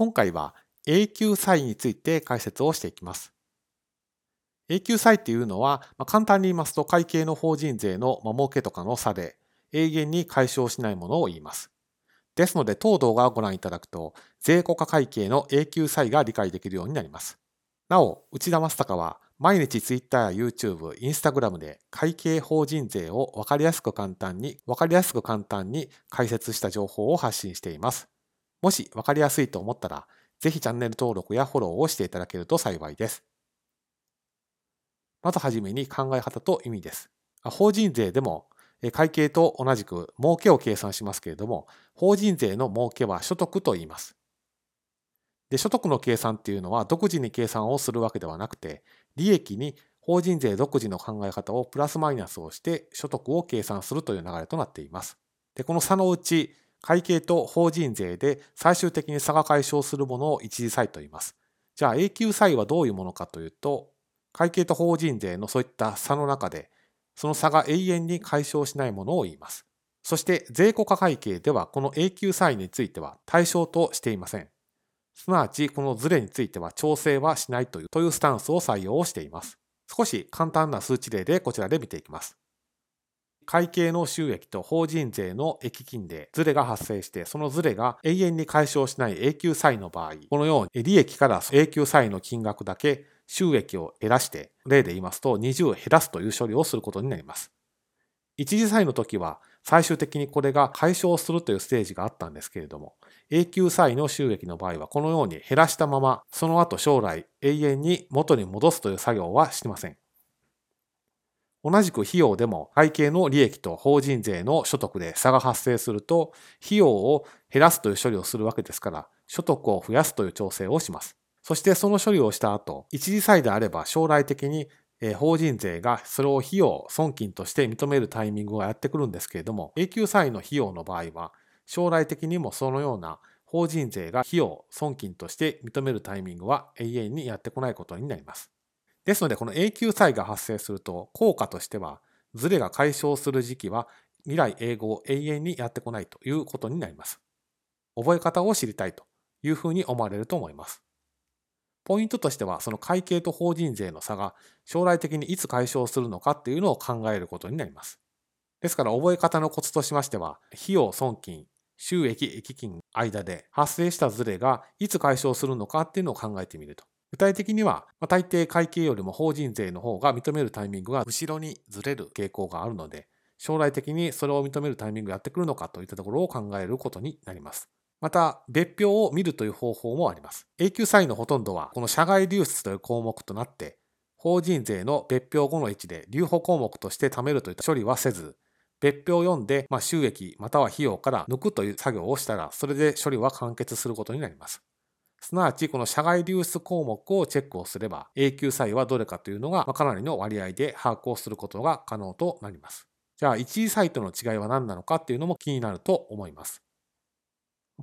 今回は永久債について解説をしていきます。永久債っていうのは、まあ、簡単に言いますと会計の法人税の儲けとかの差で永遠に解消しないものを言います。ですので当動画をご覧いただくと税国家会計の永久債が理解できるようになります。なお、内田正孝は毎日 Twitter や YouTube、Instagram で会計法人税を分かりやすく簡単に、分かりやすく簡単に解説した情報を発信しています。もし分かりやすいと思ったら、ぜひチャンネル登録やフォローをしていただけると幸いです。まずはじめに考え方と意味です。法人税でも会計と同じく儲けを計算しますけれども、法人税の儲けは所得と言います。で、所得の計算っていうのは独自に計算をするわけではなくて、利益に法人税独自の考え方をプラスマイナスをして所得を計算するという流れとなっています。で、この差のうち、会計と法人税で最終的に差が解消するものを一時債と言います。じゃあ永久債はどういうものかというと、会計と法人税のそういった差の中で、その差が永遠に解消しないものを言います。そして税国家会計ではこの永久債については対象としていません。すなわちこのズレについては調整はしないというというスタンスを採用しています。少し簡単な数値例でこちらで見ていきます。会計の収益と法人税の益金でズレが発生して、そのズレが永遠に解消しない永久債の場合、このように利益から永久債の金額だけ収益を減らして、例で言いますと20減らすという処理をすることになります。一時債の時は最終的にこれが解消するというステージがあったんですけれども、永久債の収益の場合はこのように減らしたまま、その後将来永遠に元に戻すという作業はしません。同じく費用でも会計の利益と法人税の所得で差が発生すると、費用を減らすという処理をするわけですから、所得を増やすという調整をします。そしてその処理をした後、一時債であれば将来的に法人税がそれを費用、損金として認めるタイミングがやってくるんですけれども、永久債の費用の場合は、将来的にもそのような法人税が費用、損金として認めるタイミングは永遠にやってこないことになります。ですので、この永久債が発生すると、効果としては、ズレが解消する時期は未来永劫永遠にやってこないということになります。覚え方を知りたいというふうに思われると思います。ポイントとしては、その会計と法人税の差が将来的にいつ解消するのかっていうのを考えることになります。ですから覚え方のコツとしましては、費用損金、収益益金間で発生したズレがいつ解消するのかっていうのを考えてみると。具体的には、まあ大抵会計よりも法人税の方が認めるタイミングが後ろにずれる傾向があるので、将来的にそれを認めるタイミングがやってくるのかといったところを考えることになります。また、別表を見るという方法もあります。永久債のほとんどは、この社外流出という項目となって、法人税の別表後の位置で留保項目として貯めるといった処理はせず、別表を読んで、まあ、収益または費用から抜くという作業をしたら、それで処理は完結することになります。すなわち、この社外流出項目をチェックをすれば、永久債はどれかというのが、かなりの割合で把握をすることが可能となります。じゃあ、一次サイトの違いは何なのかっていうのも気になると思います。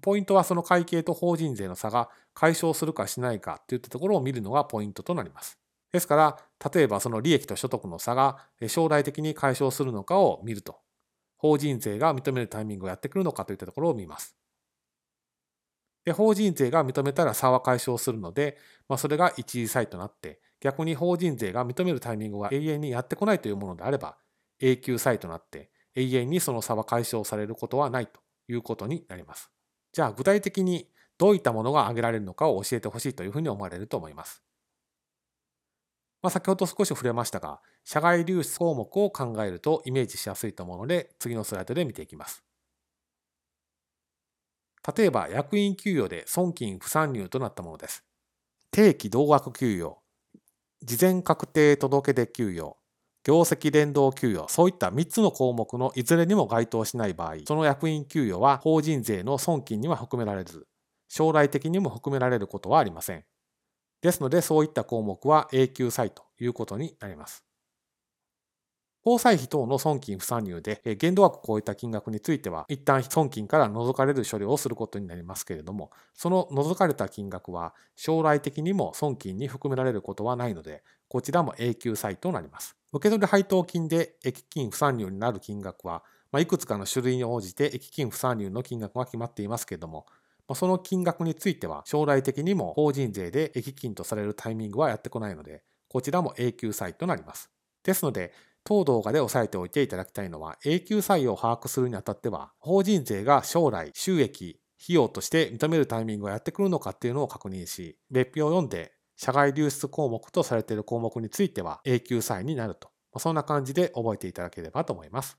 ポイントはその会計と法人税の差が解消するかしないかといったところを見るのがポイントとなります。ですから、例えばその利益と所得の差が将来的に解消するのかを見ると、法人税が認めるタイミングがやってくるのかといったところを見ます。で法人税が認めたら差は解消するので、まあ、それが一時債となって、逆に法人税が認めるタイミングが永遠にやってこないというものであれば、永久債となって、永遠にその差は解消されることはないということになります。じゃあ具体的にどういったものが挙げられるのかを教えてほしいというふうに思われると思います。まあ、先ほど少し触れましたが、社外流出項目を考えるとイメージしやすいと思うので、次のスライドで見ていきます。例えば、役員給与で損金不参入となったものです。定期同額給与、事前確定届出給与、業績連動給与、そういった3つの項目のいずれにも該当しない場合、その役員給与は法人税の損金には含められず、将来的にも含められることはありません。ですので、そういった項目は永久債ということになります。交際費等の損金不参入で、限度額を超えた金額については、一旦損金から除かれる処理をすることになりますけれども、その除かれた金額は将来的にも損金に含められることはないので、こちらも永久債となります。受取配当金で益金不参入になる金額は、まあ、いくつかの種類に応じて益金不参入の金額が決まっていますけれども、その金額については将来的にも法人税で益金とされるタイミングはやってこないので、こちらも永久債となります。ですので、当動画で押さえておいていただきたいのは、永久債を把握するにあたっては、法人税が将来収益、費用として認めるタイミングがやってくるのかっていうのを確認し、別表を読んで、社外流出項目とされている項目については永久債になると。そんな感じで覚えていただければと思います。